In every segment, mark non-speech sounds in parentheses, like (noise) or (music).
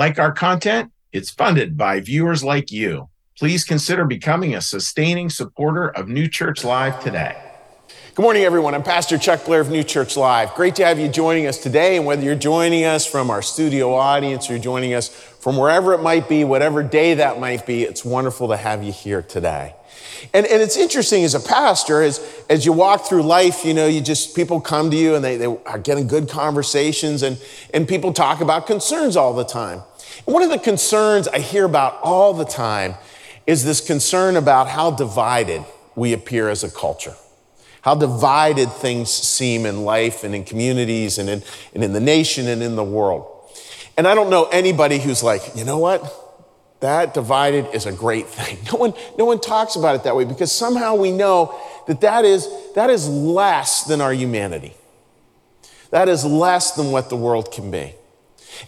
Like our content? It's funded by viewers like you. Please consider becoming a sustaining supporter of New Church Live today. Good morning, everyone. I'm Pastor Chuck Blair of New Church Live. Great to have you joining us today. And whether you're joining us from our studio audience or you're joining us from wherever it might be, whatever day that might be, it's wonderful to have you here today. And, and it's interesting as a pastor, as, as you walk through life, you know, you just, people come to you and they, they are getting good conversations and, and people talk about concerns all the time. One of the concerns I hear about all the time is this concern about how divided we appear as a culture. How divided things seem in life and in communities and in, and in the nation and in the world. And I don't know anybody who's like, you know what? That divided is a great thing. (laughs) No one, no one talks about it that way because somehow we know that that is, that is less than our humanity. That is less than what the world can be.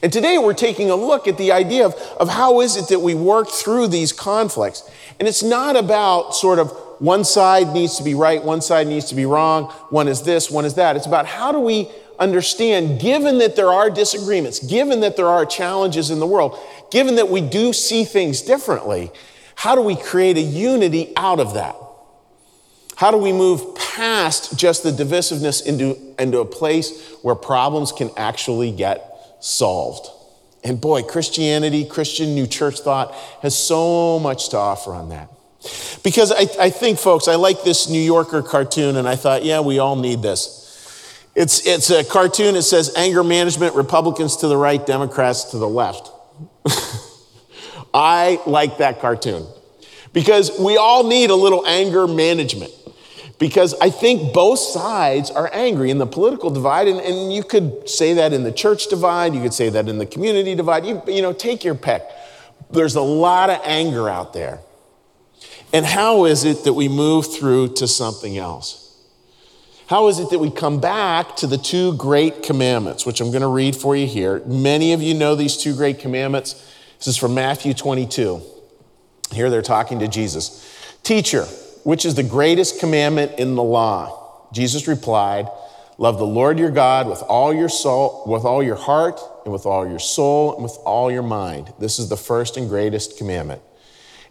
And today we're taking a look at the idea of, of how is it that we work through these conflicts. And it's not about sort of one side needs to be right, one side needs to be wrong, one is this, one is that. It's about how do we understand, given that there are disagreements, given that there are challenges in the world, given that we do see things differently, how do we create a unity out of that? How do we move past just the divisiveness into, into a place where problems can actually get solved? And boy, Christianity, Christian New Church thought has so much to offer on that. Because I, I think, folks, I like this New Yorker cartoon, and I thought, yeah, we all need this. It's, it's a cartoon that says anger management, Republicans to the right, Democrats to the left. (laughs) I like that cartoon because we all need a little anger management. Because I think both sides are angry in the political divide, and, and you could say that in the church divide, you could say that in the community divide. You, you know, take your pick. There's a lot of anger out there. And how is it that we move through to something else? How is it that we come back to the two great commandments, which I'm going to read for you here? Many of you know these two great commandments. This is from Matthew 22. Here they're talking to Jesus. Teacher, which is the greatest commandment in the law? Jesus replied, Love the Lord your God with all your soul, with all your heart, and with all your soul, and with all your mind. This is the first and greatest commandment.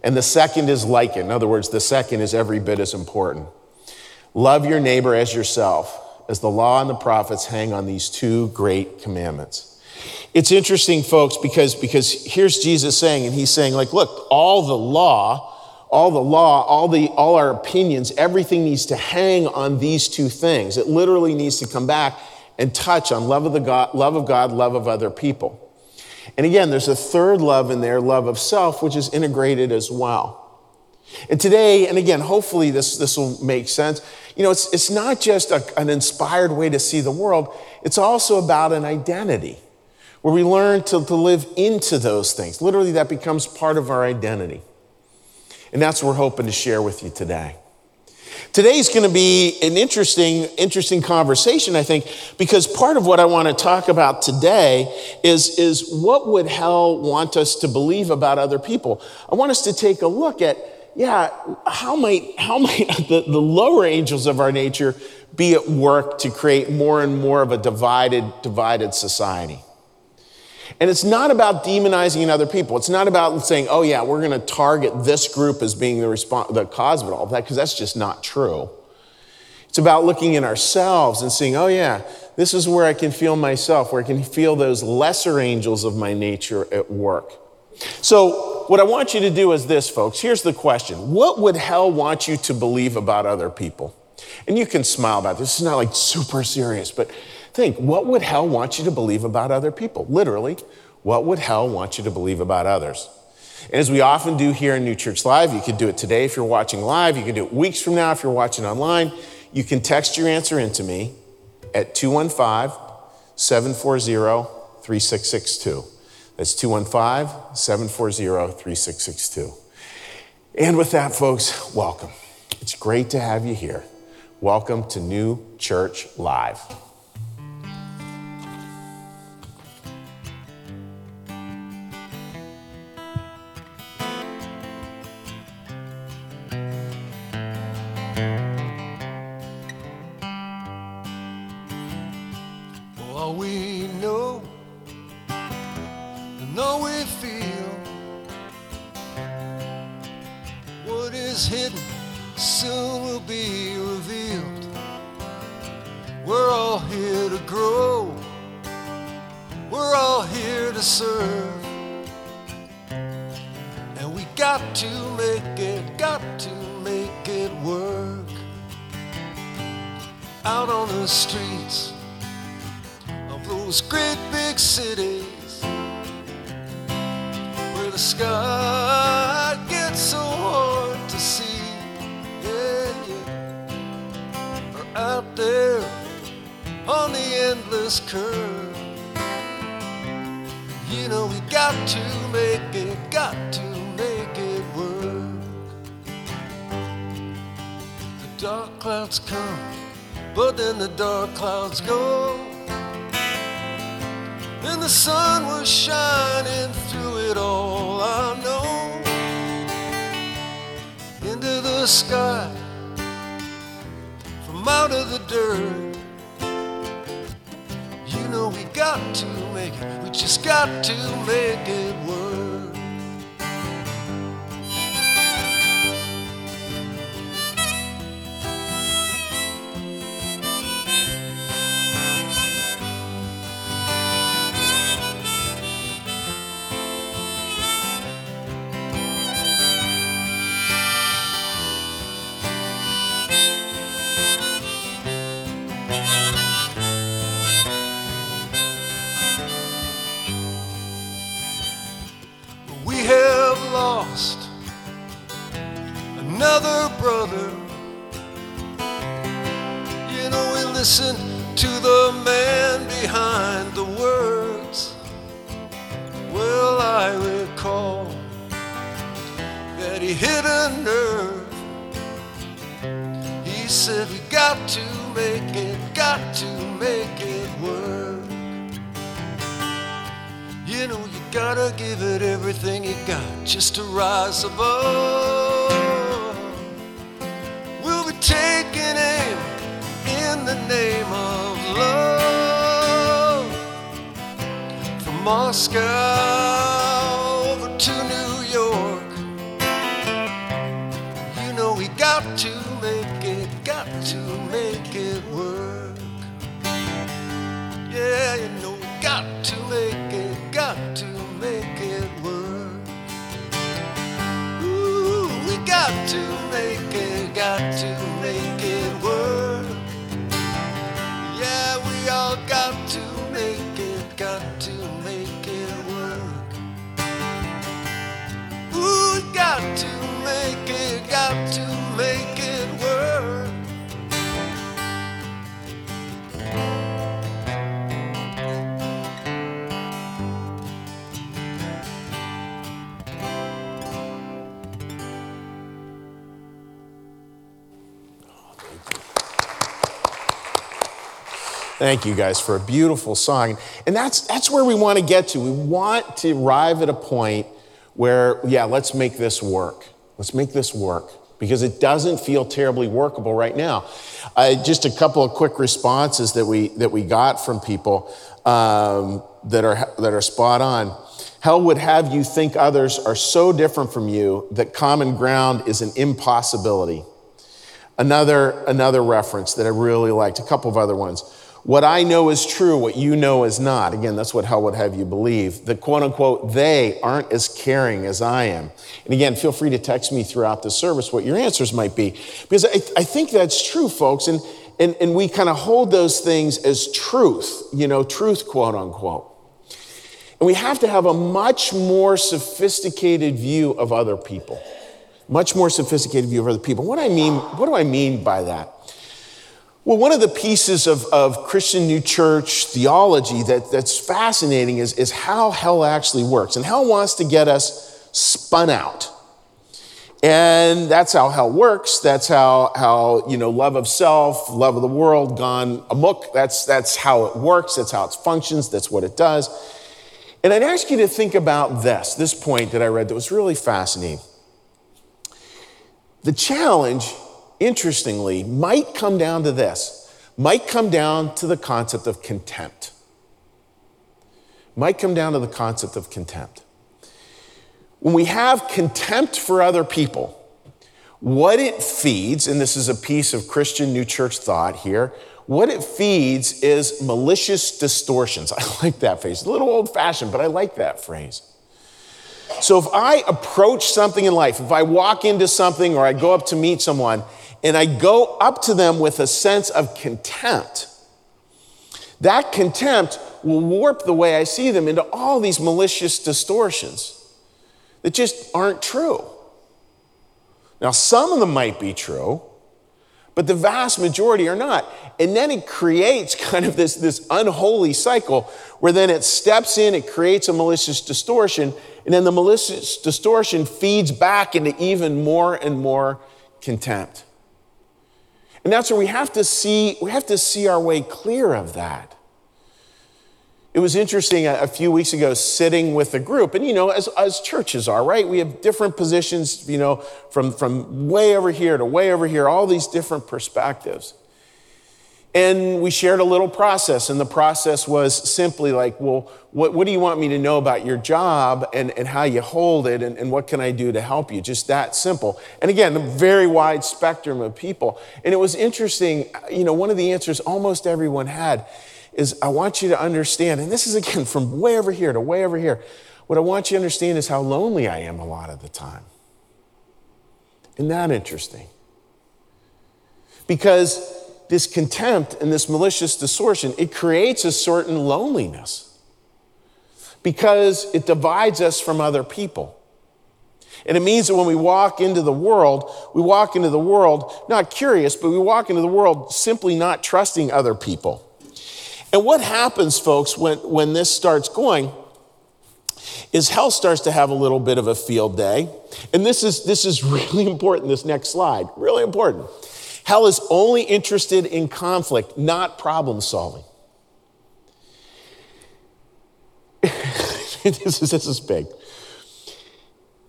And the second is like it. In other words, the second is every bit as important. Love your neighbor as yourself, as the law and the prophets hang on these two great commandments. It's interesting, folks, because, because here's Jesus saying, and he's saying, like, look, all the law, all the law, all the all our opinions, everything needs to hang on these two things. It literally needs to come back and touch on love of the God, love of God, love of other people. And again, there's a third love in there, love of self, which is integrated as well. And today, and again, hopefully this, this will make sense. You know, it's, it's not just a, an inspired way to see the world, it's also about an identity where we learn to, to live into those things. Literally, that becomes part of our identity. And that's what we're hoping to share with you today. Today's going to be an interesting, interesting conversation, I think, because part of what I want to talk about today is, is what would hell want us to believe about other people? I want us to take a look at yeah, how might, how might (laughs) the, the lower angels of our nature be at work to create more and more of a divided, divided society? And it's not about demonizing other people. It's not about saying, oh, yeah, we're going to target this group as being the, response, the cause of it all, that, because that's just not true. It's about looking in ourselves and seeing, oh, yeah, this is where I can feel myself, where I can feel those lesser angels of my nature at work. So, what I want you to do is this, folks. Here's the question What would hell want you to believe about other people? And you can smile about this. Is not like super serious, but think what would hell want you to believe about other people? Literally, what would hell want you to believe about others? And as we often do here in New Church Live, you can do it today if you're watching live, you can do it weeks from now if you're watching online. You can text your answer into me at 215 740 3662. That's 215 740 3662. And with that, folks, welcome. It's great to have you here. Welcome to New Church Live. Be revealed. We're all here to grow. We're all here to serve. And we got to make it, got to make it work. Out on the streets of those great big cities where the sky endless curve. You know we got to make it, got to make it work. The dark clouds come, but then the dark clouds go. And the sun was shining through it all, I know. Into the sky, from out of the dirt. Got to make it, we just got to make it work. Said, We got to make it, got to make it work. You know, you gotta give it everything you got just to rise above. We'll be taking aim in the name of love. From Moscow got to make it, got to make it work. Ooh, we got to Thank you guys for a beautiful song. And that's, that's where we want to get to. We want to arrive at a point where, yeah, let's make this work. Let's make this work because it doesn't feel terribly workable right now. Uh, just a couple of quick responses that we, that we got from people um, that, are, that are spot on. Hell would have you think others are so different from you that common ground is an impossibility. Another, another reference that I really liked, a couple of other ones. What I know is true, what you know is not. Again, that's what hell would have you believe. The quote unquote, they aren't as caring as I am. And again, feel free to text me throughout the service what your answers might be. Because I, I think that's true, folks. And, and, and we kind of hold those things as truth, you know, truth, quote unquote. And we have to have a much more sophisticated view of other people. Much more sophisticated view of other people. What I mean, what do I mean by that? Well, one of the pieces of, of Christian New Church theology that, that's fascinating is, is how hell actually works. And hell wants to get us spun out. And that's how hell works. That's how, how you know, love of self, love of the world gone amok. That's, that's how it works. That's how it functions. That's what it does. And I'd ask you to think about this, this point that I read that was really fascinating. The challenge, interestingly, might come down to this might come down to the concept of contempt. Might come down to the concept of contempt. When we have contempt for other people, what it feeds, and this is a piece of Christian New Church thought here, what it feeds is malicious distortions. (laughs) I like that phrase. A little old fashioned, but I like that phrase. So if I approach something in life, if I walk into something or I go up to meet someone and I go up to them with a sense of contempt, that contempt will warp the way I see them into all these malicious distortions that just aren't true. Now, some of them might be true, but the vast majority are not. And then it creates kind of this, this unholy cycle where then it steps in, it creates a malicious distortion, and then the malicious distortion feeds back into even more and more contempt. And that's where we have to see, we have to see our way clear of that. It was interesting a, few weeks ago sitting with a group, and you know, as, as churches are, right? We have different positions, you know, from, from way over here to way over here, all these different perspectives. And we shared a little process, and the process was simply like, well, what, what do you want me to know about your job and, and how you hold it, and, and what can I do to help you? Just that simple. And again, a very wide spectrum of people. And it was interesting, you know, one of the answers almost everyone had is I want you to understand, and this is again from way over here to way over here. What I want you to understand is how lonely I am a lot of the time. Isn't that interesting? Because this contempt and this malicious distortion, it creates a certain loneliness because it divides us from other people. And it means that when we walk into the world, we walk into the world not curious, but we walk into the world simply not trusting other people. And what happens, folks, when, when this starts going is hell starts to have a little bit of a field day. And this is, this is (laughs) really important, this next slide, really important. Hell is only interested in conflict, not problem solving. (laughs) this, is, this is big.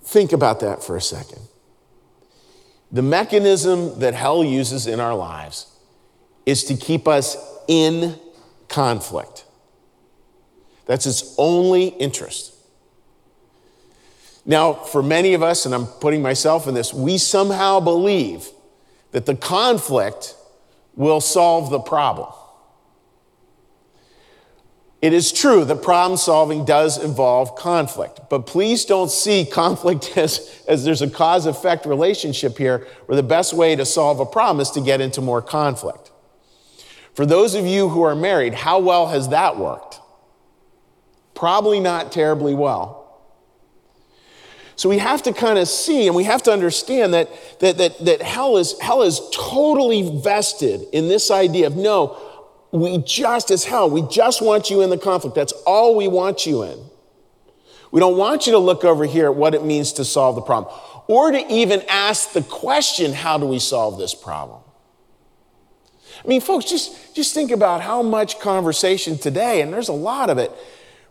Think about that for a second. The mechanism that hell uses in our lives is to keep us in conflict. That's its only interest. Now, for many of us, and I'm putting myself in this, we somehow believe that the conflict will solve the problem. It is true that problem solving does involve conflict, but please don't see conflict (laughs) as, as there's a cause effect relationship here where the best way to solve a problem is to get into more conflict. For those of you who are married, how well has that worked? Probably not terribly well. So we have to kind of see and we have to understand that, that, that, that hell, is, hell is totally vested in this idea of no, we just as hell, we just want you in the conflict. That's all we want you in. We don't want you to look over here at what it means to solve the problem or to even ask the question, how do we solve this problem? I mean, folks, just, just think about how much conversation today, and there's a lot of it,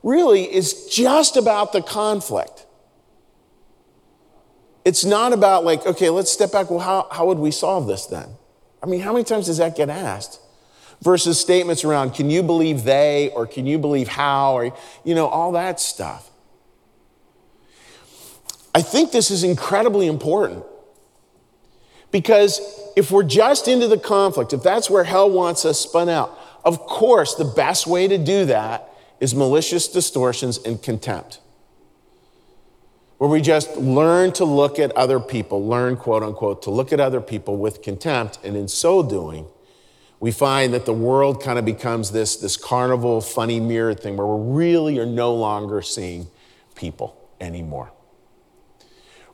really is just about the conflict. It's not about, like, okay, let's step back. Well, how, how would we solve this then? I mean, how many times does that get asked? Versus statements around, can you believe they, or can you believe how, or, you know, all that stuff. I think this is incredibly important because if we're just into the conflict, if that's where hell wants us spun out, of course, the best way to do that is malicious distortions and contempt. Where we just learn to look at other people, learn, quote unquote, to look at other people with contempt, and in so doing, we find that the world kind of becomes this, this carnival, funny mirror thing where we really are no longer seeing people anymore.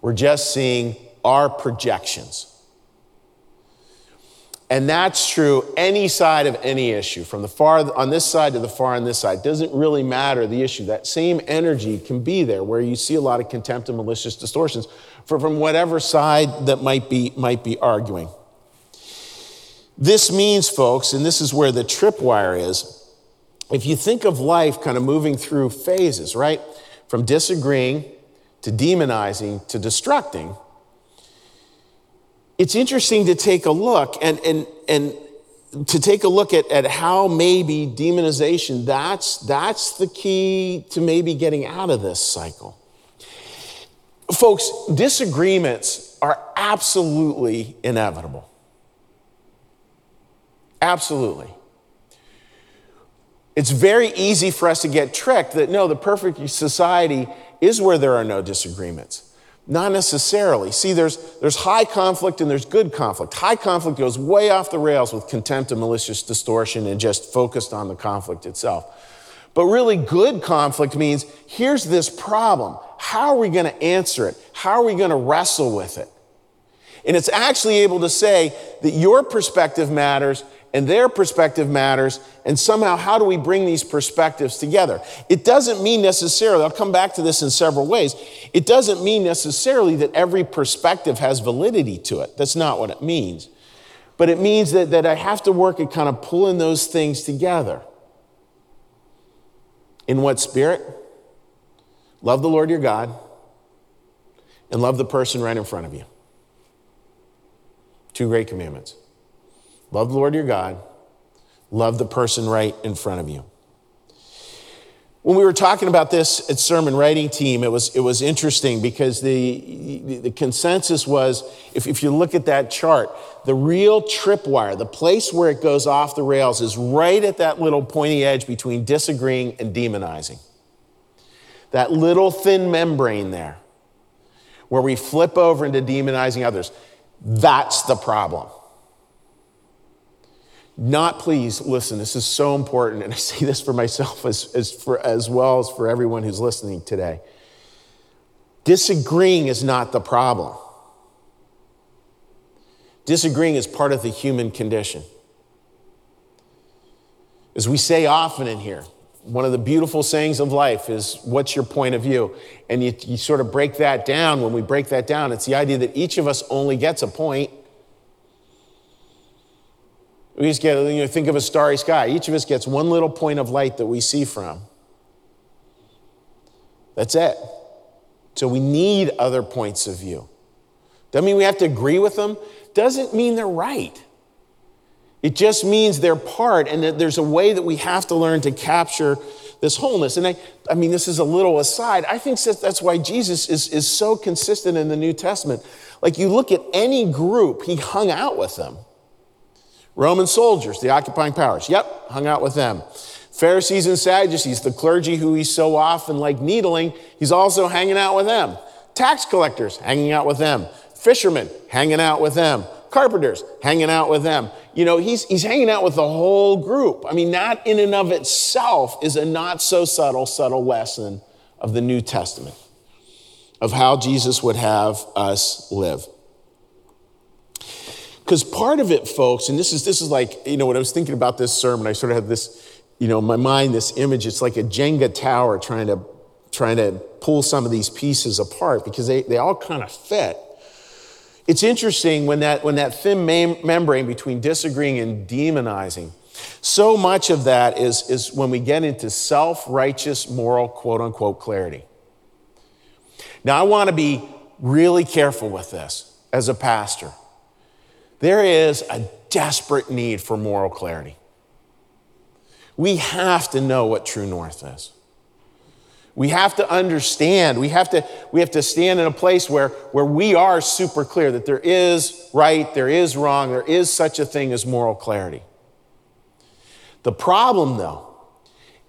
We're just seeing our projections and that's true any side of any issue, from the far on this side to the far on this side. Doesn't really matter the issue. That same energy can be there where you see a lot of contempt and malicious distortions from whatever side that might be, might be arguing. This means, folks, and this is where the tripwire is, if you think of life kind of moving through phases, right? From disagreeing to demonizing to destructing it's interesting to take a look and, and, and to take a look at, at how maybe demonization, that's, that's the key to maybe getting out of this cycle. Folks, disagreements are absolutely inevitable. Absolutely. It's very easy for us to get tricked that no, the perfect society is where there are no disagreements. Not necessarily. See, there's, there's high conflict and there's good conflict. High conflict goes way off the rails with contempt and malicious distortion and just focused on the conflict itself. But really, good conflict means here's this problem. How are we going to answer it? How are we going to wrestle with it? And it's actually able to say that your perspective matters and their perspective matters, and somehow how do we bring these perspectives together? It doesn't mean necessarily, I'll come back to this in several ways, it doesn't mean necessarily that every perspective has validity to it. That's not what it means. But it means that, that I have to work at kind of pulling those things together. In what spirit? Love the Lord your God and love the person right in front of you. Two great commandments. Love the Lord your God, love the person right in front of you. When we were talking about this at sermon writing team, it was, it was interesting because the, the, consensus was if, if you look at that chart, the real tripwire, the place where it goes off the rails, is right at that little pointy edge between disagreeing and demonizing. That little thin membrane there, where we flip over into demonizing others. That's the problem. Not please, listen, this is so important, and I say this for myself as, as, for, as well as for everyone who's listening today. Disagreeing is not the problem. Disagreeing is part of the human condition. As we say often in here, one of the beautiful sayings of life is, What's your point of view? And you, you sort of break that down. When we break that down, it's the idea that each of us only gets a point we just get, you know, think of a starry sky. Each of us gets one little point of light that we see from. That's it. So we need other points of view. Doesn't mean we have to agree with them, doesn't mean they're right. It just means they're part, and that there's a way that we have to learn to capture this wholeness. And I, I mean, this is a little aside. I think that's why Jesus is, is so consistent in the New Testament. Like, you look at any group, he hung out with them. Roman soldiers, the occupying powers. Yep, hung out with them. Pharisees and Sadducees, the clergy who he's so often like needling, he's also hanging out with them. Tax collectors, hanging out with them. Fishermen, hanging out with them. Carpenters, hanging out with them. You know, he's, he's hanging out with the whole group. I mean, that in and of itself is a not so subtle, subtle lesson of the New Testament, of how Jesus would have us live. Because part of it, folks, and this is this is like, you know, when I was thinking about this sermon, I sort of had this, you know, in my mind, this image, it's like a Jenga tower trying to trying to pull some of these pieces apart because they, they all kind of fit. It's interesting when that when that thin mem- membrane between disagreeing and demonizing, so much of that is, is when we get into self-righteous moral quote unquote clarity. Now I want to be really careful with this as a pastor there is a desperate need for moral clarity. We have to know what true north is. We have to understand, we have to, we have to stand in a place where, where we are super clear that there is right, there is wrong, there is such a thing as moral clarity. The problem, though,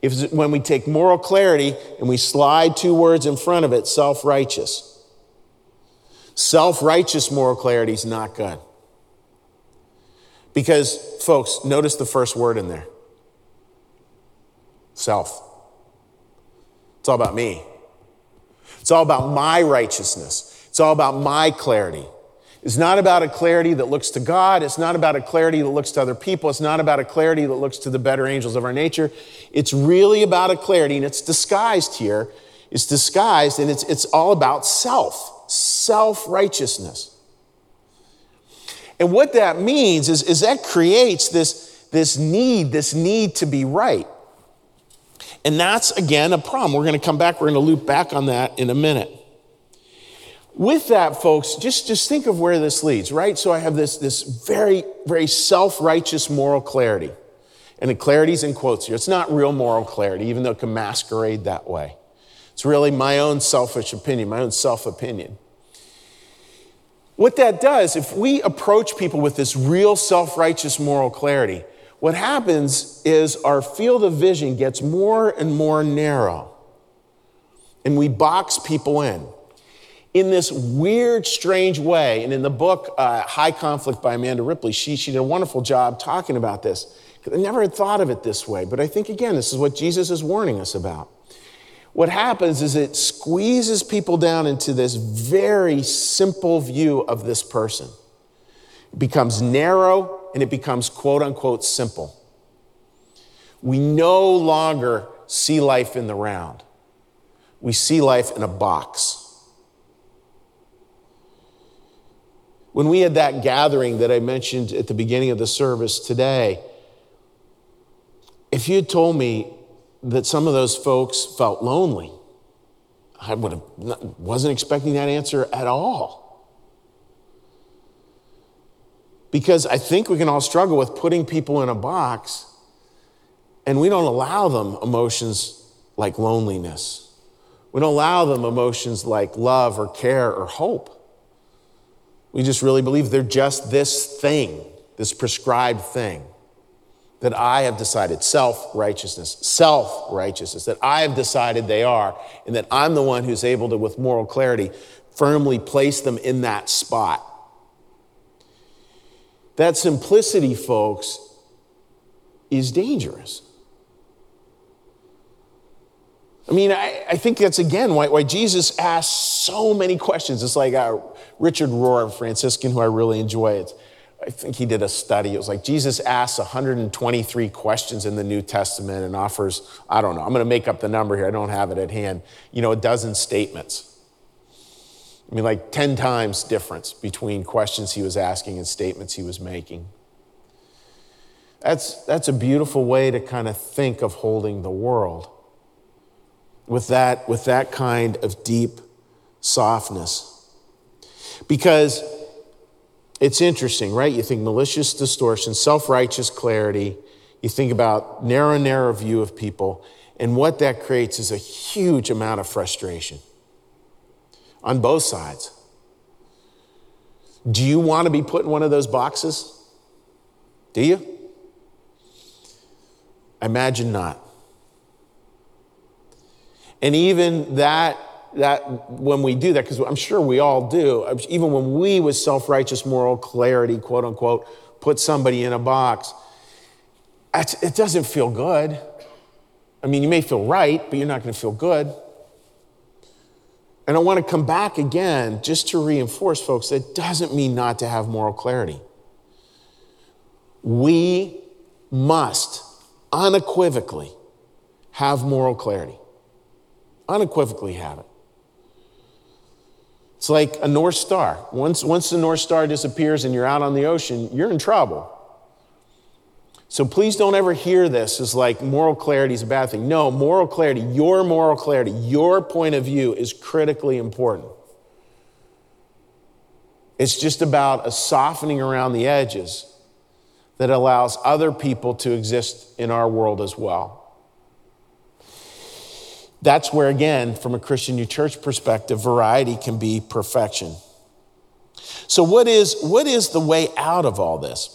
is when we take moral clarity and we slide two words in front of it self righteous. Self righteous moral clarity is not good. Because, folks, notice the first word in there self. It's all about me. It's all about my righteousness. It's all about my clarity. It's not about a clarity that looks to God. It's not about a clarity that looks to other people. It's not about a clarity that looks to the better angels of our nature. It's really about a clarity, and it's disguised here. It's disguised, and it's, it's all about self, self righteousness. And what that means is, is that creates this, this need, this need to be right. And that's, again, a problem. We're going to come back, we're going to loop back on that in a minute. With that, folks, just, just think of where this leads, right? So I have this, this very, very self righteous moral clarity. And the clarity's in quotes here. It's not real moral clarity, even though it can masquerade that way. It's really my own selfish opinion, my own self opinion. What that does, if we approach people with this real self righteous moral clarity, what happens is our field of vision gets more and more narrow, and we box people in in this weird, strange way. And in the book, uh, High Conflict by Amanda Ripley, she, she did a wonderful job talking about this. I never had thought of it this way, but I think, again, this is what Jesus is warning us about. What happens is it squeezes people down into this very simple view of this person. It becomes narrow and it becomes quote unquote simple. We no longer see life in the round, we see life in a box. When we had that gathering that I mentioned at the beginning of the service today, if you had told me that some of those folks felt lonely, I would have not, wasn't expecting that answer at all. Because I think we can all struggle with putting people in a box and we don't allow them emotions like loneliness. We don't allow them emotions like love or care or hope. We just really believe they're just this thing, this prescribed thing that I have decided, self righteousness, self righteousness, that I have decided they are, and that I'm the one who's able to, with moral clarity, firmly place them in that spot. That simplicity, folks, is dangerous. I mean, I, I think that's again why, why, Jesus asks so many questions. It's like uh, Richard Rohr, Franciscan, who I really enjoy. It's, I think he did a study. It was like Jesus asks 123 questions in the New Testament and offers, I don't know, I'm going to make up the number here, I don't have it at hand, you know, a dozen statements. I mean, like 10 times difference between questions he was asking and statements he was making. That's, that's a beautiful way to kind of think of holding the world with that, with that kind of deep softness. Because it's interesting, right? You think malicious distortion, self righteous clarity, you think about narrow, narrow view of people, and what that creates is a huge amount of frustration on both sides. Do you want to be put in one of those boxes? Do you? I imagine not. And even that that when we do that, because I'm sure we all do, even when we, with self righteous moral clarity, quote unquote, put somebody in a box, it doesn't feel good. I mean, you may feel right, but you're not going to feel good. And I want to come back again just to reinforce, folks, that doesn't mean not to have moral clarity. We must unequivocally have moral clarity. Unequivocally have it. It's like a North Star. Once, once the North Star disappears and you're out on the ocean, you're in trouble. So please don't ever hear this as like moral clarity is a bad thing. No, moral clarity, your moral clarity, your point of view is critically important. It's just about a softening around the edges that allows other people to exist in our world as well. That's where, again, from a Christian New Church perspective, variety can be perfection. So, what is, what is the way out of all this?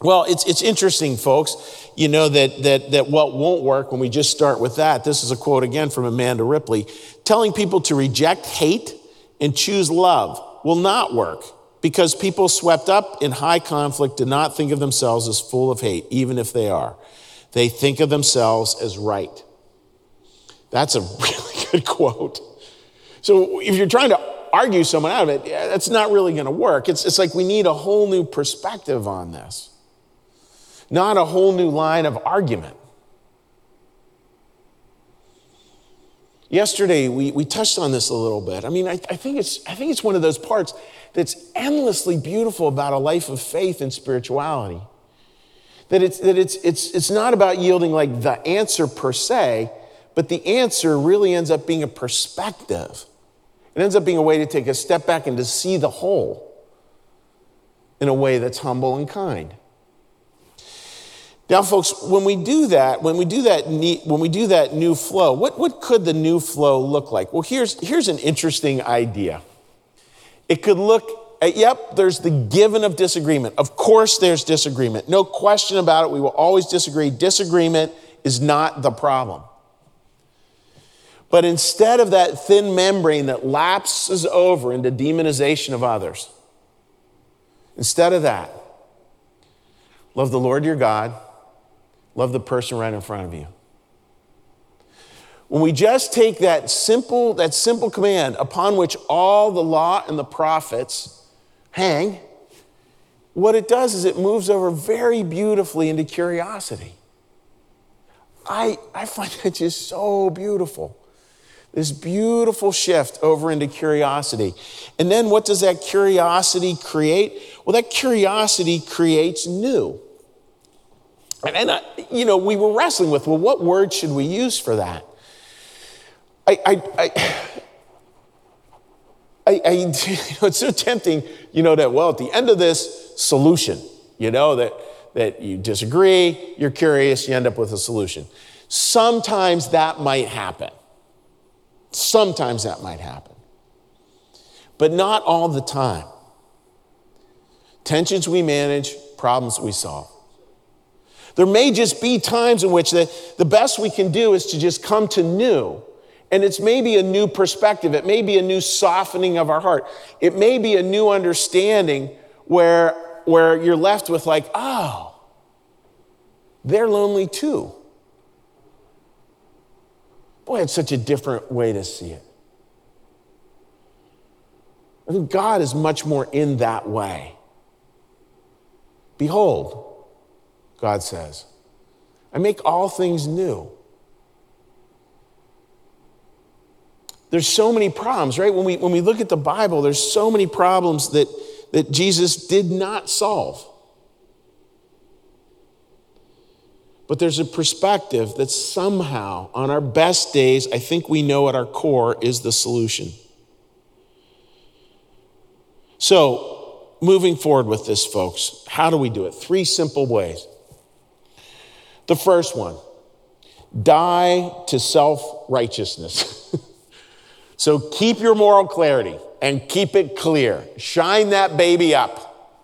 Well, it's, it's interesting, folks, you know, that, that, that what won't work when we just start with that. This is a quote again from Amanda Ripley telling people to reject hate and choose love will not work because people swept up in high conflict do not think of themselves as full of hate, even if they are. They think of themselves as right. That's a (laughs) really good quote. So if you're trying to argue someone out of it, yeah, that's not really going to work. It's, it's like we need a whole new perspective on this, not a whole new line of argument. Yesterday, we, we touched on this a little bit. I mean, I, I, think it's, I think it's one of those parts that's endlessly beautiful about a life of faith and spirituality. That it's, that it's, it's, it's not about yielding like the answer per se, but the answer really ends up being a perspective. It ends up being a way to take a step back and to see the whole in a way that's humble and kind. Now, folks, when we do that, when we do that, when we do that new flow, what, what could the new flow look like? Well, here's, here's an interesting idea. It could look at, yep, there's the given of disagreement. Of course, there's disagreement. No question about it. We will always disagree. Disagreement is not the problem. But instead of that thin membrane that lapses over into demonization of others, instead of that, love the Lord your God, love the person right in front of you. When we just take that simple, that simple command upon which all the law and the prophets hang, what it does is it moves over very beautifully into curiosity. I, I find that just so beautiful. This beautiful shift over into curiosity. And then what does that curiosity create? Well, that curiosity creates new. And, and I, you know, we were wrestling with, well, what word should we use for that? I, I, I, I, I (laughs) you know, it's so tempting, you know, that, well, at the end of this solution, you know, that, that you disagree, you're curious, you end up with a solution. Sometimes that might happen. Sometimes that might happen. But not all the time. Tensions we manage, problems we solve. There may just be times in which the, the best we can do is to just come to new and it's maybe a new perspective. It may be a new softening of our heart. It may be a new understanding where, where you're left with, like, oh, they're lonely too. Boy, it's such a different way to see it. I think God is much more in that way. Behold, God says, I make all things new. there's so many problems, right? When we, when we look at the Bible, there's so many problems that, that Jesus did not solve. But there's a perspective that somehow, on our best days, I think we know at our core is the solution. So, moving forward with this, folks, how do we do it? Three simple ways. The first one die to self righteousness. (laughs) So keep your moral clarity and keep it clear. Shine that baby up.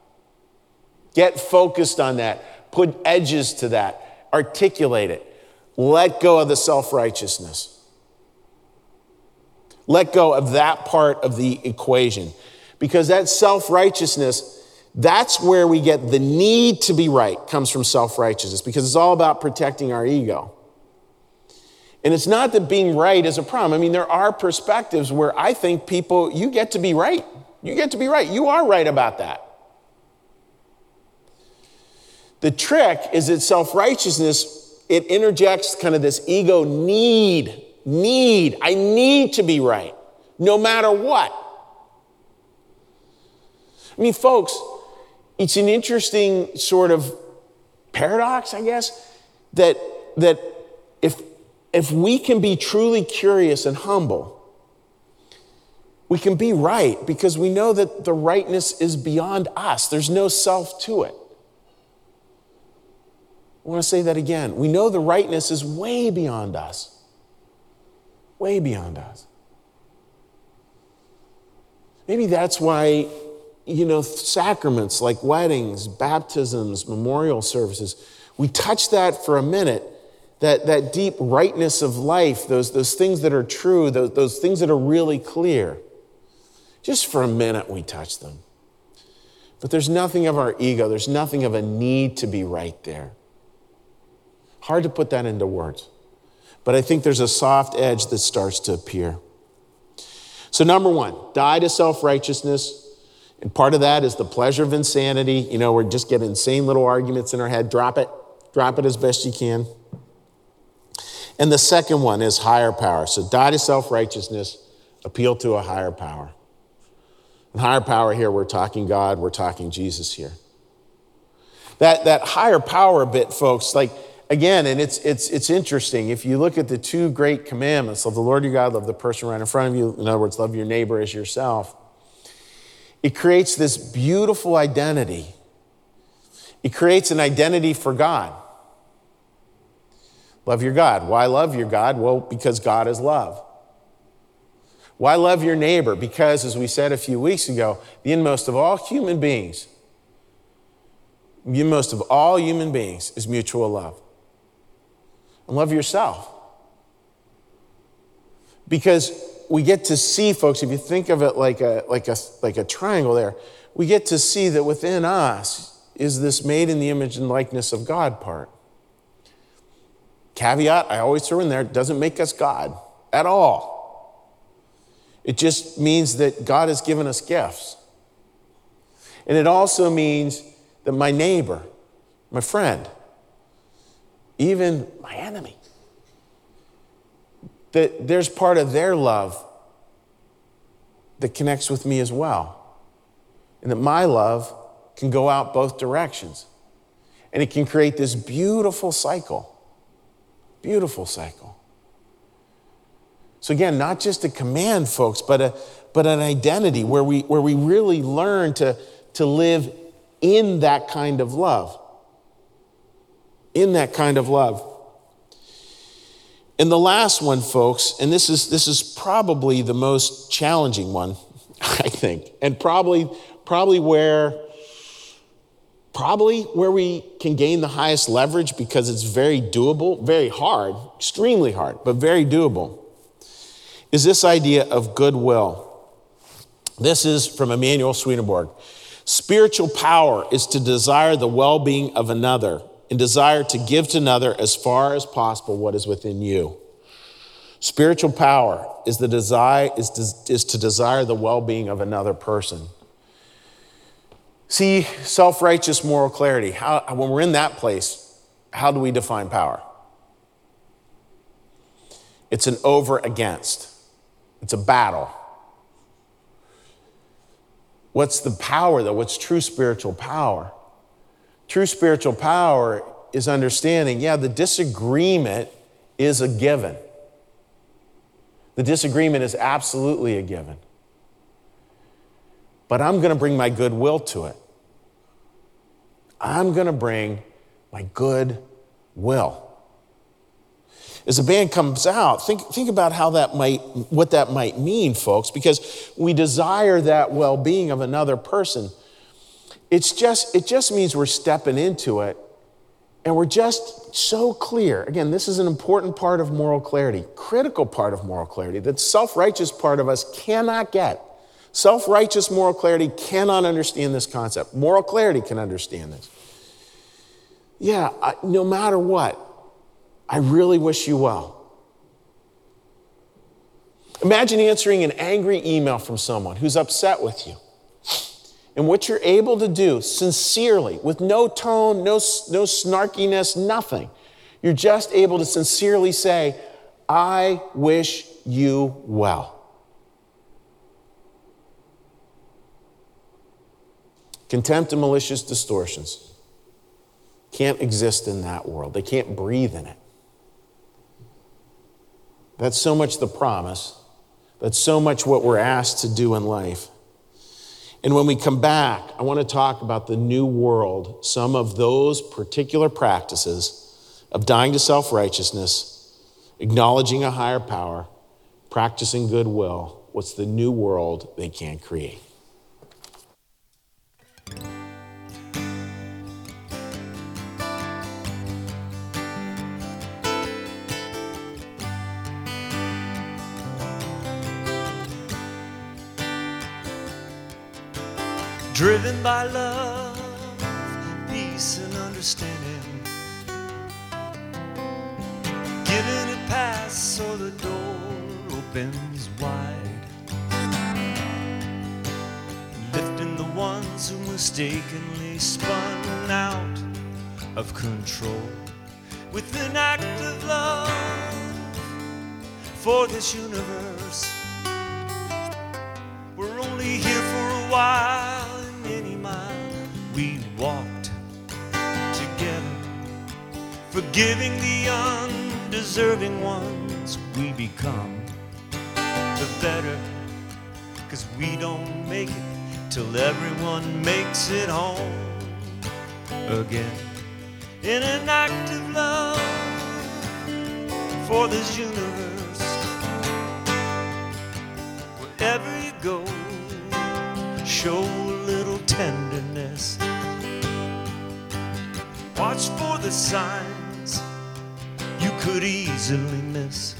Get focused on that. Put edges to that. Articulate it. Let go of the self righteousness. Let go of that part of the equation. Because that self righteousness, that's where we get the need to be right, comes from self righteousness, because it's all about protecting our ego. And it's not that being right is a problem. I mean, there are perspectives where I think people, you get to be right. You get to be right. You are right about that. The trick is that self righteousness, it interjects kind of this ego need, need. I need to be right, no matter what. I mean, folks, it's an interesting sort of paradox, I guess, that, that if if we can be truly curious and humble, we can be right because we know that the rightness is beyond us. There's no self to it. I want to say that again. We know the rightness is way beyond us. Way beyond us. Maybe that's why, you know, sacraments like weddings, baptisms, memorial services, we touch that for a minute that, that deep rightness of life, those, those things that are true, those, those things that are really clear. Just for a minute, we touch them. But there's nothing of our ego, there's nothing of a need to be right there. Hard to put that into words. But I think there's a soft edge that starts to appear. So, number one, die to self righteousness. And part of that is the pleasure of insanity. You know, we're just getting insane little arguments in our head. Drop it, drop it as best you can. And the second one is higher power. So die to self righteousness, appeal to a higher power. And higher power here, we're talking God, we're talking Jesus here. That, that higher power bit, folks, like again, and it's, it's, it's interesting. If you look at the two great commandments love the Lord your God, love the person right in front of you, in other words, love your neighbor as yourself, it creates this beautiful identity. It creates an identity for God. Love your God. Why love your God? Well, because God is love. Why love your neighbor? Because, as we said a few weeks ago, the inmost of all human beings, the inmost of all human beings is mutual love. And love yourself. Because we get to see, folks, if you think of it like a, like a, like a triangle there, we get to see that within us is this made in the image and likeness of God part. Caveat, I always throw in there, doesn't make us God at all. It just means that God has given us gifts. And it also means that my neighbor, my friend, even my enemy, that there's part of their love that connects with me as well. And that my love can go out both directions. And it can create this beautiful cycle. Beautiful cycle. So, again, not just a command, folks, but, a, but an identity where we, where we really learn to, to live in that kind of love. In that kind of love. And the last one, folks, and this is, this is probably the most challenging one, (laughs) I think, and probably, probably where probably where we can gain the highest leverage because it's very doable, very hard, extremely hard, but very doable is this idea of goodwill. This is from Emanuel Swedenborg. Spiritual power is to desire the well being of another and desire to give to another as far as possible what is within you. Spiritual power is the desire is to, is to desire the well-being of another person. See, self-righteous moral clarity. How, when we're in that place, how do we define power? It's an over against. It's a battle. What's the power, though? What's true spiritual power? True spiritual power is understanding, yeah, the disagreement is a given. The disagreement is absolutely a given. But I'm going to bring my goodwill to it. I'm going to bring my good will as a band comes out, think, think about how that might, what that might mean, folks, because we desire that well being of another person. It's just, it just means we're stepping into it and we're just so clear. Again, this is an important part of moral clarity, critical part of moral clarity that self righteous part of us cannot get. Self righteous moral clarity cannot understand this concept. Moral clarity can understand this. Yeah, I, no matter what, I really wish you well. Imagine answering an angry email from someone who's upset with you. And what you're able to do sincerely, with no tone, no, no snarkiness, nothing, you're just able to sincerely say, I wish you well. Contempt and malicious distortions can't exist in that world, they can't breathe in it. That's so much the promise. That's so much what we're asked to do in life. And when we come back, I want to talk about the new world, some of those particular practices of dying to self righteousness, acknowledging a higher power, practicing goodwill. What's the new world they can create? Driven by love, peace, and understanding. Giving a pass so the door opens wide. Lifting the ones who mistakenly spun out of control with an act of love for this universe. We're only here for a while we walked together, forgiving the undeserving ones we become. The better, cause we don't make it till everyone makes it home again. In an act of love for this universe, Wherever you go, show a little tenderness. Watch for the signs you could easily miss.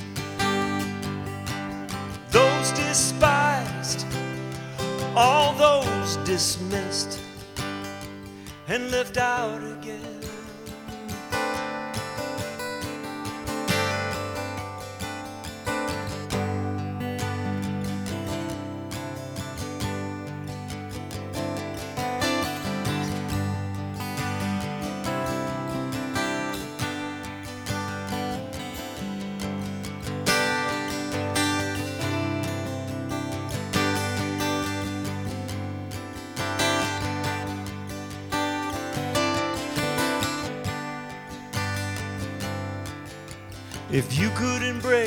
Those despised, all those dismissed, and left out again.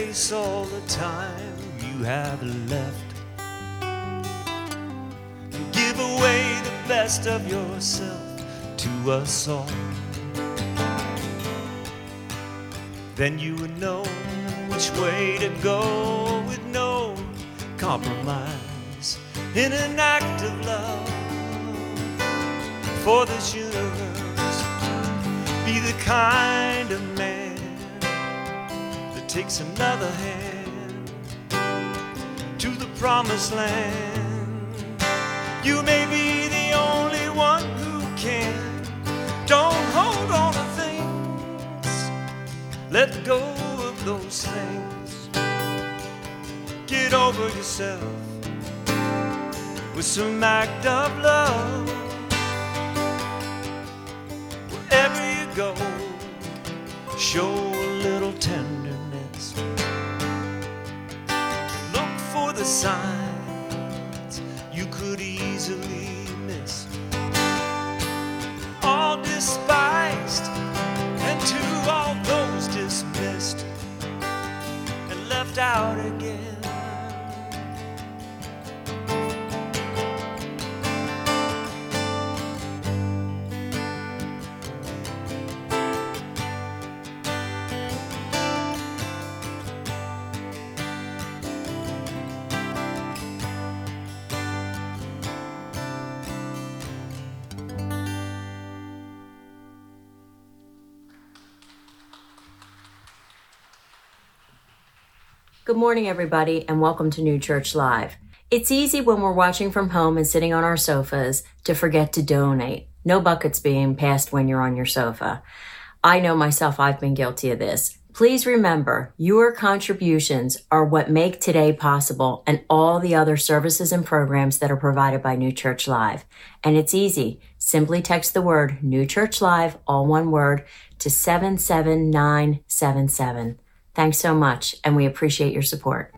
Embrace all the time you have left, give away the best of yourself to us all, then you would know which way to go with no compromise in an act of love for this universe. Be the kind of man takes another hand to the promised land. You may be the only one who can. Don't hold on to things. Let go of those things. Get over yourself with some act of love. Wherever you go, show the signs you could easily miss. All despised, and to all those dismissed and left out again. Good morning, everybody, and welcome to New Church Live. It's easy when we're watching from home and sitting on our sofas to forget to donate. No buckets being passed when you're on your sofa. I know myself, I've been guilty of this. Please remember, your contributions are what make today possible and all the other services and programs that are provided by New Church Live. And it's easy. Simply text the word New Church Live, all one word, to 77977. Thanks so much, and we appreciate your support.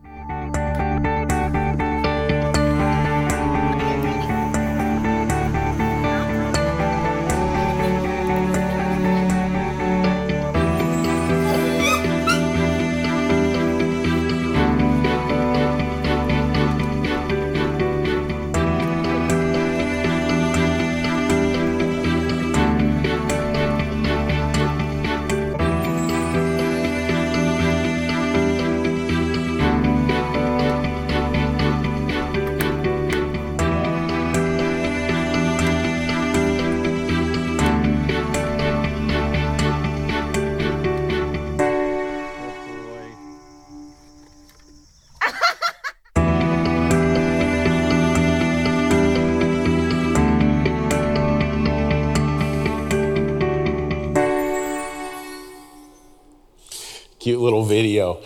Cute little video.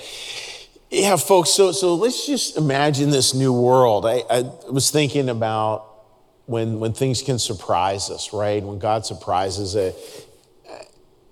Yeah, folks, so, so let's just imagine this new world. I, I was thinking about when, when things can surprise us, right? When God surprises a,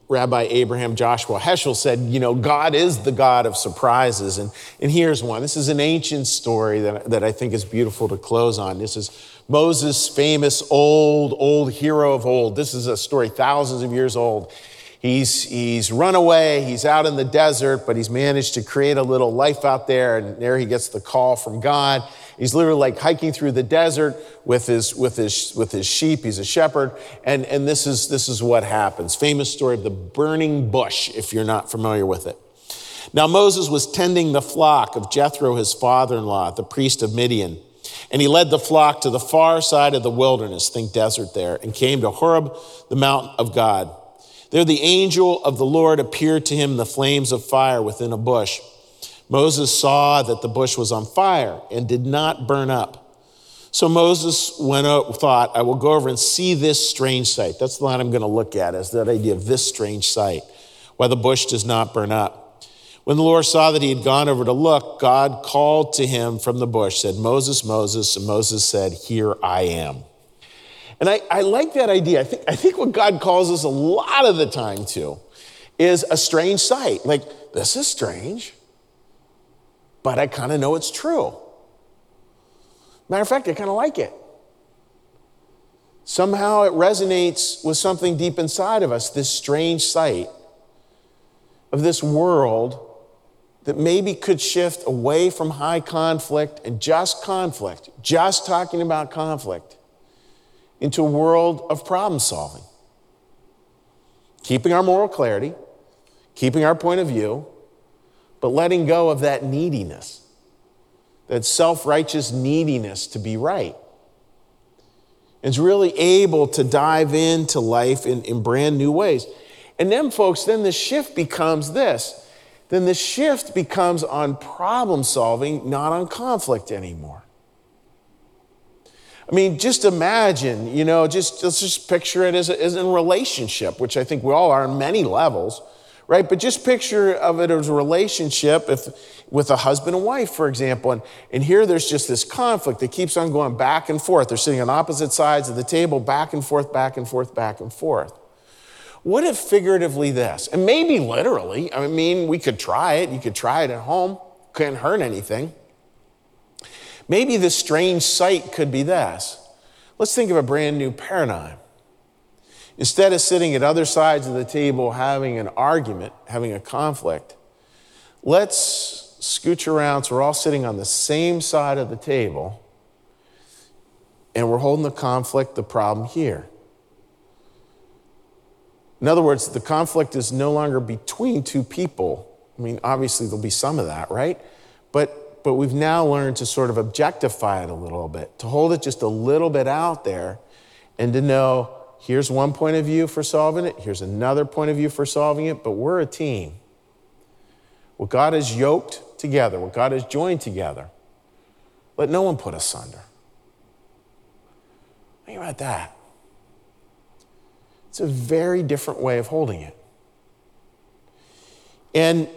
Rabbi Abraham Joshua Heschel said, you know, God is the God of surprises. And, and here's one. This is an ancient story that, that I think is beautiful to close on. This is Moses' famous old, old hero of old. This is a story thousands of years old. He's, he's run away, he's out in the desert, but he's managed to create a little life out there, and there he gets the call from God. He's literally like hiking through the desert with his, with his, with his sheep. He's a shepherd, and, and this, is, this is what happens. Famous story of the burning bush, if you're not familiar with it. Now Moses was tending the flock of Jethro, his father in law, the priest of Midian. And he led the flock to the far side of the wilderness, think desert there, and came to Horeb, the mountain of God. There the angel of the Lord appeared to him in the flames of fire within a bush. Moses saw that the bush was on fire and did not burn up. So Moses went out, thought, I will go over and see this strange sight. That's the line I'm going to look at, is that idea of this strange sight, why the bush does not burn up. When the Lord saw that he had gone over to look, God called to him from the bush, said, Moses, Moses. And Moses said, Here I am. And I, I like that idea. I think, I think what God calls us a lot of the time to is a strange sight. Like, this is strange, but I kind of know it's true. Matter of fact, I kind of like it. Somehow it resonates with something deep inside of us, this strange sight of this world that maybe could shift away from high conflict and just conflict, just talking about conflict, into a world of problem solving. Keeping our moral clarity, keeping our point of view, but letting go of that neediness, that self righteous neediness to be right. It's really able to dive into life in, in brand new ways. And then, folks, then the shift becomes this. Then the shift becomes on problem solving, not on conflict anymore. I mean, just imagine, you know, just let's just picture it as, a, as a relationship, which I think we all are on many levels, right? But just picture of it as a relationship if, with a husband and wife, for example. And, and here there's just this conflict that keeps on going back and forth. They're sitting on opposite sides of the table, back and forth, back and forth, back and forth. What if figuratively this, and maybe literally, I mean, we could try it. You could try it at home, couldn't hurt anything. Maybe the strange sight could be this. Let's think of a brand new paradigm. Instead of sitting at other sides of the table having an argument, having a conflict, let's scooch around so we're all sitting on the same side of the table and we're holding the conflict, the problem here. In other words, the conflict is no longer between two people. I mean, obviously, there'll be some of that, right? But but we've now learned to sort of objectify it a little bit, to hold it just a little bit out there, and to know here's one point of view for solving it, here's another point of view for solving it, but we're a team. What God has yoked together, what God has joined together, let no one put asunder. Think about that. It's a very different way of holding it. And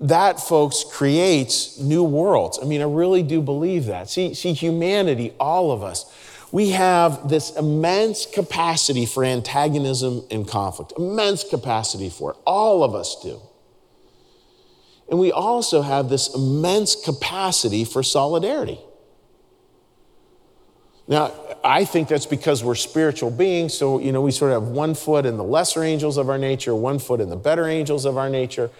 that, folks, creates new worlds. I mean, I really do believe that. See, see, humanity, all of us, we have this immense capacity for antagonism and conflict, immense capacity for it. All of us do. And we also have this immense capacity for solidarity. Now, I think that's because we're spiritual beings. So, you know, we sort of have one foot in the lesser angels of our nature, one foot in the better angels of our nature.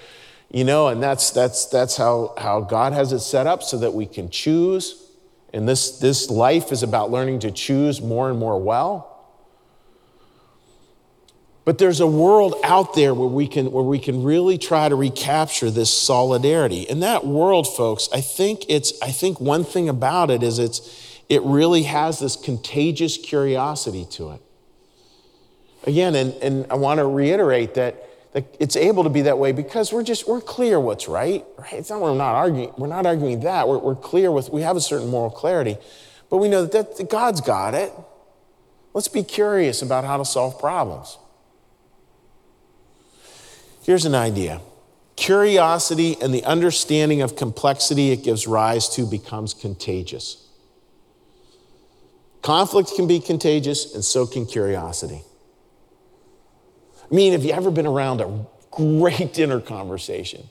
You know, and that's, that's, that's how, how God has it set up so that we can choose. And this, this life is about learning to choose more and more well. But there's a world out there where we can, where we can really try to recapture this solidarity. And that world, folks, I think it's, I think one thing about it is it's, it really has this contagious curiosity to it. Again, and, and I want to reiterate that it's able to be that way because we're just we're clear what's right right? It's not we're not arguing we're not arguing that. We're, we're clear with we have a certain moral clarity but we know that, that god's got it. Let's be curious about how to solve problems. Here's an idea. Curiosity and the understanding of complexity it gives rise to becomes contagious. Conflict can be contagious and so can curiosity I mean, have you ever been around a great dinner conversation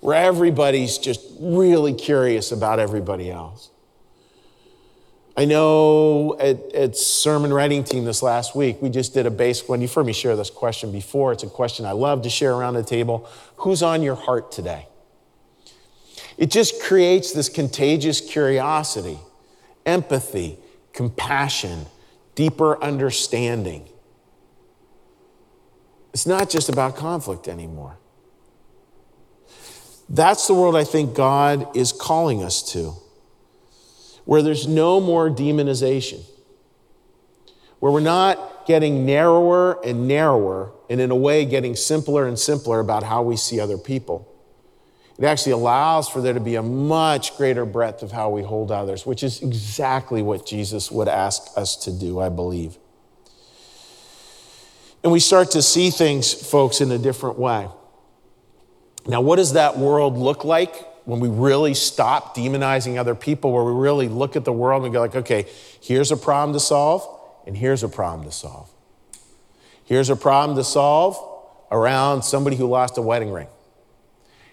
where everybody's just really curious about everybody else? I know at, at, sermon writing team this last week, we just did a basic one. You've heard me share this question before. It's a question I love to share around the table. Who's on your heart today? It just creates this contagious curiosity, empathy, compassion, deeper understanding. It's not just about conflict anymore. That's the world I think God is calling us to, where there's no more demonization, where we're not getting narrower and narrower, and in a way, getting simpler and simpler about how we see other people. It actually allows for there to be a much greater breadth of how we hold others, which is exactly what Jesus would ask us to do, I believe. And we start to see things, folks, in a different way. Now, what does that world look like when we really stop demonizing other people, where we really look at the world and go, like, okay, here's a problem to solve, and here's a problem to solve. Here's a problem to solve around somebody who lost a wedding ring.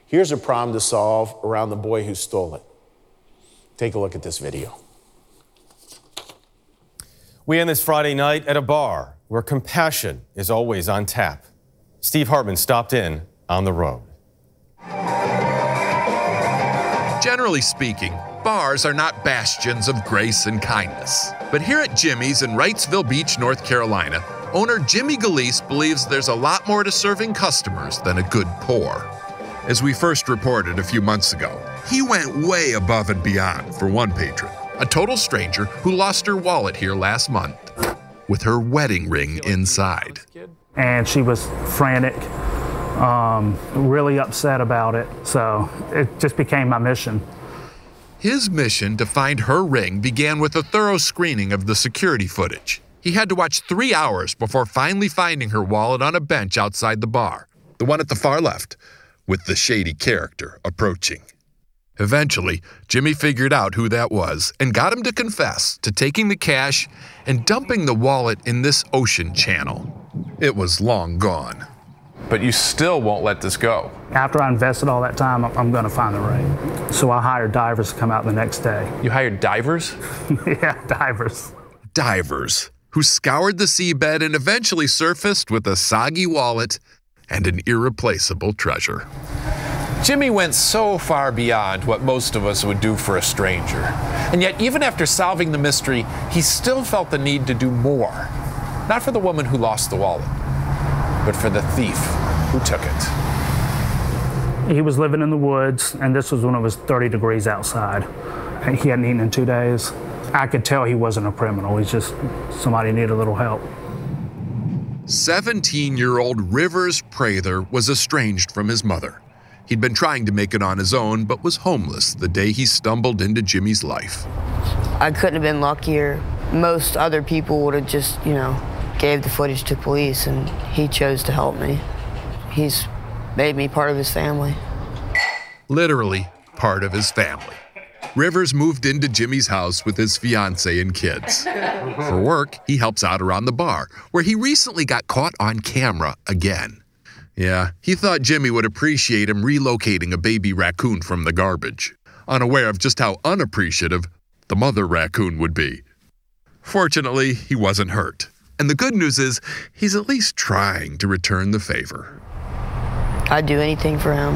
Here's a problem to solve around the boy who stole it. Take a look at this video. We end this Friday night at a bar where compassion is always on tap. Steve Hartman stopped in on the road. Generally speaking, bars are not bastions of grace and kindness. But here at Jimmy's in Wrightsville Beach, North Carolina, owner Jimmy Galeese believes there's a lot more to serving customers than a good pour. As we first reported a few months ago, he went way above and beyond for one patron, a total stranger who lost her wallet here last month with her wedding ring inside. And she was frantic, um, really upset about it. So it just became my mission. His mission to find her ring began with a thorough screening of the security footage. He had to watch three hours before finally finding her wallet on a bench outside the bar, the one at the far left, with the shady character approaching. Eventually, Jimmy figured out who that was and got him to confess to taking the cash and dumping the wallet in this ocean channel. It was long gone. But you still won't let this go. After I invested all that time, I'm, I'm going to find the ring. So I hired divers to come out the next day. You hired divers? (laughs) yeah, divers. Divers, who scoured the seabed and eventually surfaced with a soggy wallet and an irreplaceable treasure. Jimmy went so far beyond what most of us would do for a stranger. And yet, even after solving the mystery, he still felt the need to do more. Not for the woman who lost the wallet, but for the thief who took it. He was living in the woods, and this was when it was 30 degrees outside. And he hadn't eaten in two days. I could tell he wasn't a criminal. He's just somebody needed a little help. 17 year old Rivers Prather was estranged from his mother. He'd been trying to make it on his own, but was homeless the day he stumbled into Jimmy's life. I couldn't have been luckier. Most other people would have just, you know, gave the footage to police, and he chose to help me. He's made me part of his family. Literally, part of his family. Rivers moved into Jimmy's house with his fiance and kids. For work, he helps out around the bar, where he recently got caught on camera again. Yeah, he thought Jimmy would appreciate him relocating a baby raccoon from the garbage, unaware of just how unappreciative the mother raccoon would be. Fortunately, he wasn't hurt. And the good news is, he's at least trying to return the favor. I'd do anything for him.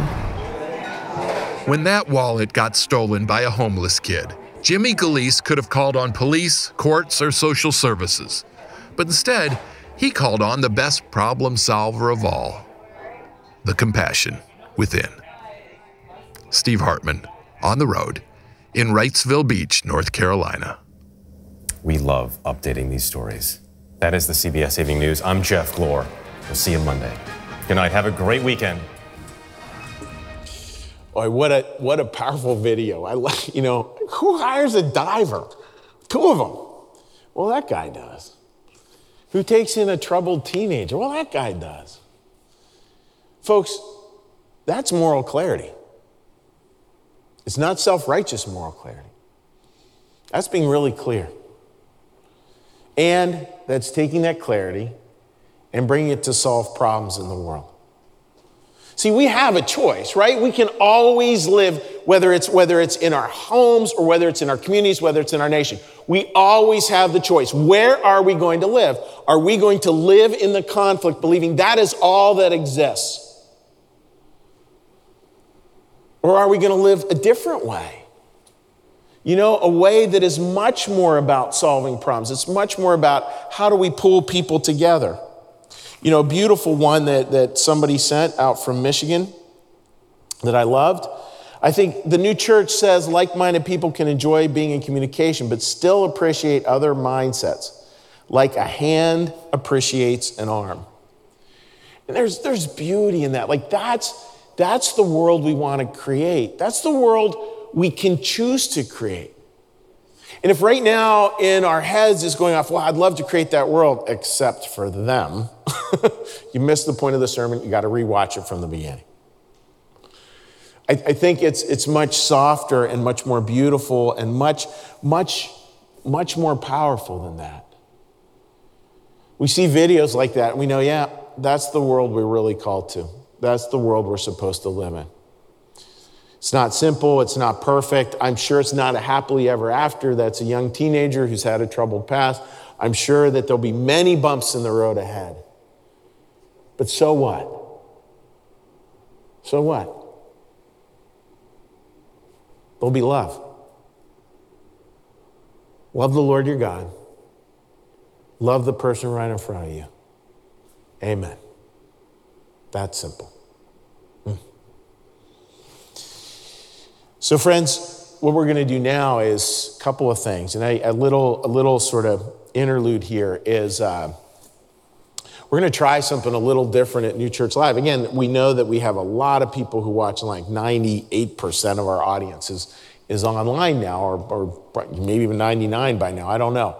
When that wallet got stolen by a homeless kid, Jimmy Galeese could have called on police, courts, or social services. But instead, he called on the best problem solver of all the compassion within. Steve Hartman, on the road in Wrightsville Beach, North Carolina. We love updating these stories. That is the CBS Evening News. I'm Jeff Glor. We'll see you Monday. Good night. Have a great weekend. Boy, what a what a powerful video. I like, you know, who hires a diver? Two of them. Well, that guy does. Who takes in a troubled teenager? Well, that guy does. Folks, that's moral clarity. It's not self righteous moral clarity. That's being really clear. And that's taking that clarity and bringing it to solve problems in the world. See, we have a choice, right? We can always live, whether it's, whether it's in our homes or whether it's in our communities, whether it's in our nation. We always have the choice. Where are we going to live? Are we going to live in the conflict, believing that is all that exists? Or are we going to live a different way? You know, a way that is much more about solving problems. It's much more about how do we pull people together. You know, a beautiful one that, that somebody sent out from Michigan that I loved. I think the new church says like minded people can enjoy being in communication, but still appreciate other mindsets, like a hand appreciates an arm. And there's, there's beauty in that. Like, that's, that's the world we want to create. That's the world we can choose to create. And if right now in our heads is going off, well, I'd love to create that world, except for them, (laughs) you missed the point of the sermon. You got to rewatch it from the beginning. I, I think it's, it's much softer and much more beautiful and much, much, much more powerful than that. We see videos like that and we know, yeah, that's the world we're really called to. That's the world we're supposed to live in. It's not simple, it's not perfect. I'm sure it's not a happily ever after. That's a young teenager who's had a troubled past. I'm sure that there'll be many bumps in the road ahead. But so what? So what? There'll be love. Love the Lord your God. Love the person right in front of you. Amen. That's simple. Hmm. So, friends, what we're going to do now is a couple of things, and a little, a little sort of interlude here is uh, we're going to try something a little different at New Church Live. Again, we know that we have a lot of people who watch, like 98% of our audience is, is online now, or, or maybe even 99 by now, I don't know,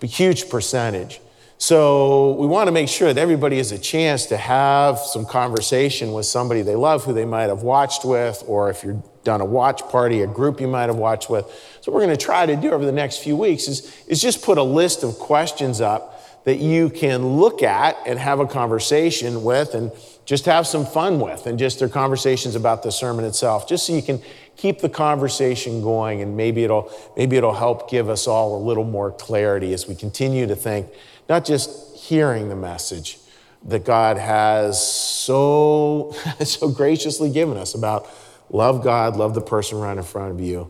but huge percentage. So we want to make sure that everybody has a chance to have some conversation with somebody they love who they might have watched with, or if you're done a watch party, a group you might have watched with. So what we're going to try to do over the next few weeks is, is just put a list of questions up that you can look at and have a conversation with and just have some fun with and just their conversations about the sermon itself, just so you can keep the conversation going and maybe it'll maybe it'll help give us all a little more clarity as we continue to think not just hearing the message that God has so, (laughs) so graciously given us about love God, love the person right in front of you.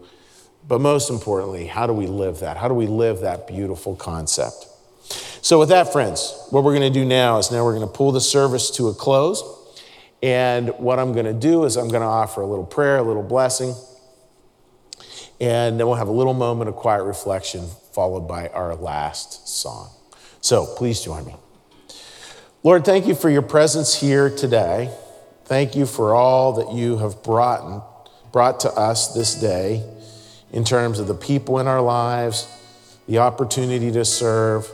But most importantly, how do we live that? How do we live that beautiful concept? So, with that, friends, what we're going to do now is now we're going to pull the service to a close. And what I'm going to do is I'm going to offer a little prayer, a little blessing, and then we'll have a little moment of quiet reflection followed by our last song. So please join me. Lord, thank you for your presence here today. Thank you for all that you have brought, brought to us this day in terms of the people in our lives, the opportunity to serve,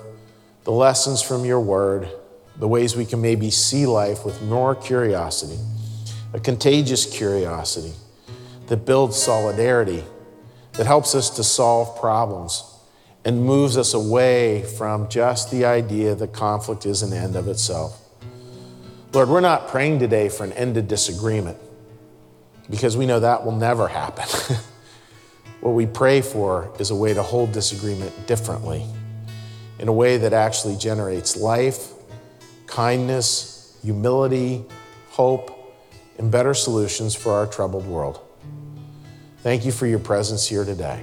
the lessons from your word, the ways we can maybe see life with more curiosity, a contagious curiosity that builds solidarity, that helps us to solve problems and moves us away from just the idea that conflict is an end of itself. Lord, we're not praying today for an end to disagreement because we know that will never happen. (laughs) what we pray for is a way to hold disagreement differently, in a way that actually generates life, kindness, humility, hope, and better solutions for our troubled world. Thank you for your presence here today.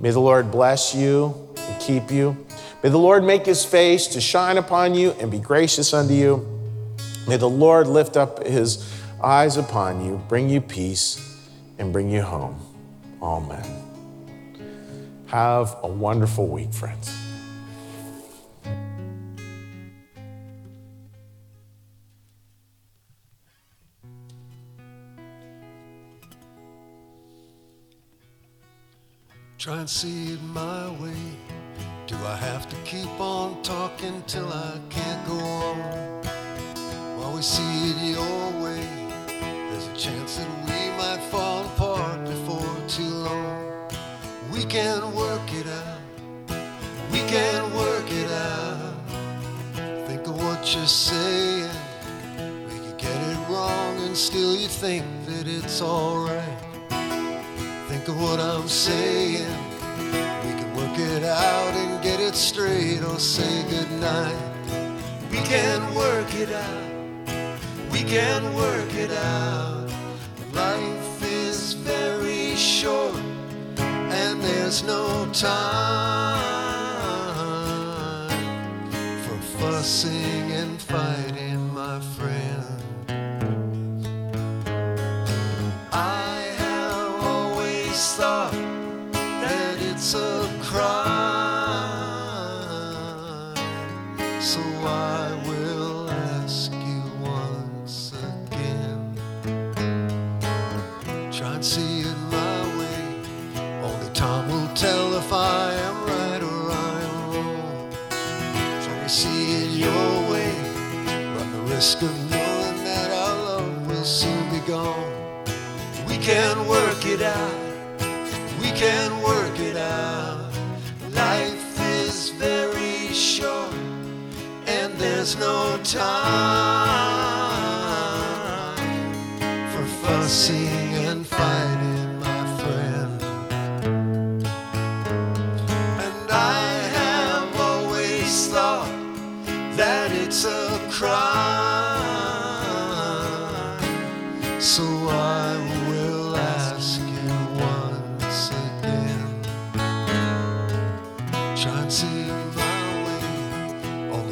May the Lord bless you and keep you. May the Lord make his face to shine upon you and be gracious unto you. May the Lord lift up his eyes upon you, bring you peace, and bring you home. Amen. Have a wonderful week, friends. Try and see it my way. Do I have to keep on talking till I can't go on? While we see it your way, there's a chance that we might fall apart before too long. We can work it out. We can work it out. Think of what you're saying. We could get it wrong and still you think that it's alright. What I'm saying. We can work it out and get it straight or say goodnight. We can work it out. We can work it out. Life is very short and there's no time for fussing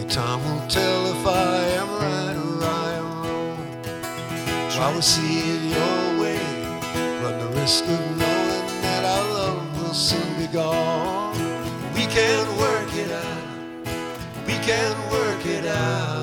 time will tell if I am right or I am wrong. Try to see it your way. Run the risk of knowing that our love will soon be gone. We can work it out. We can work it out.